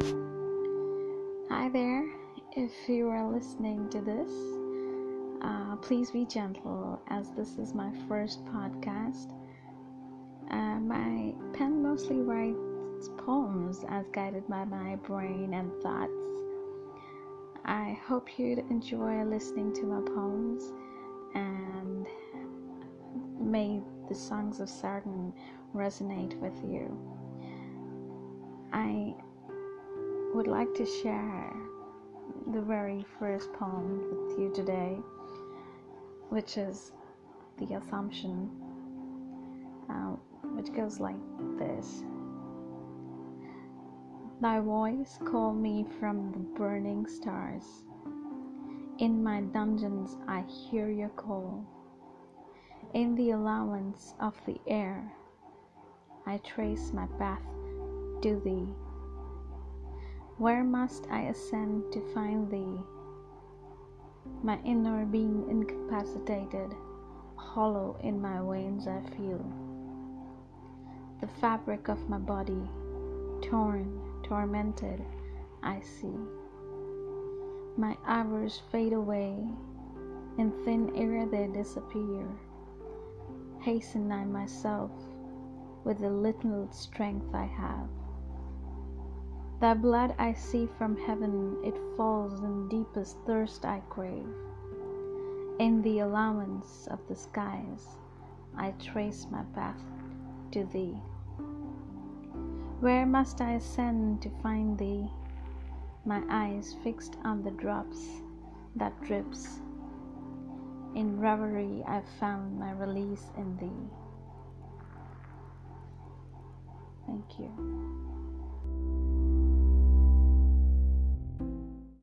Hi there. If you are listening to this, uh, please be gentle as this is my first podcast. Uh, my pen mostly writes poems as guided by my brain and thoughts. I hope you'd enjoy listening to my poems and may the songs of Sargon resonate with you. I would like to share the very first poem with you today, which is The Assumption, uh, which goes like this Thy voice call me from the burning stars. In my dungeons, I hear your call. In the allowance of the air, I trace my path to thee. Where must I ascend to find thee? My inner being incapacitated, hollow in my veins I feel. The fabric of my body, torn, tormented, I see. My hours fade away, in thin air they disappear. Hasten I myself with the little strength I have. Thy blood I see from heaven, it falls in deepest thirst I crave. In the allowance of the skies, I trace my path to thee. Where must I ascend to find thee? My eyes fixed on the drops that drips. In reverie I found my release in thee. Thank you.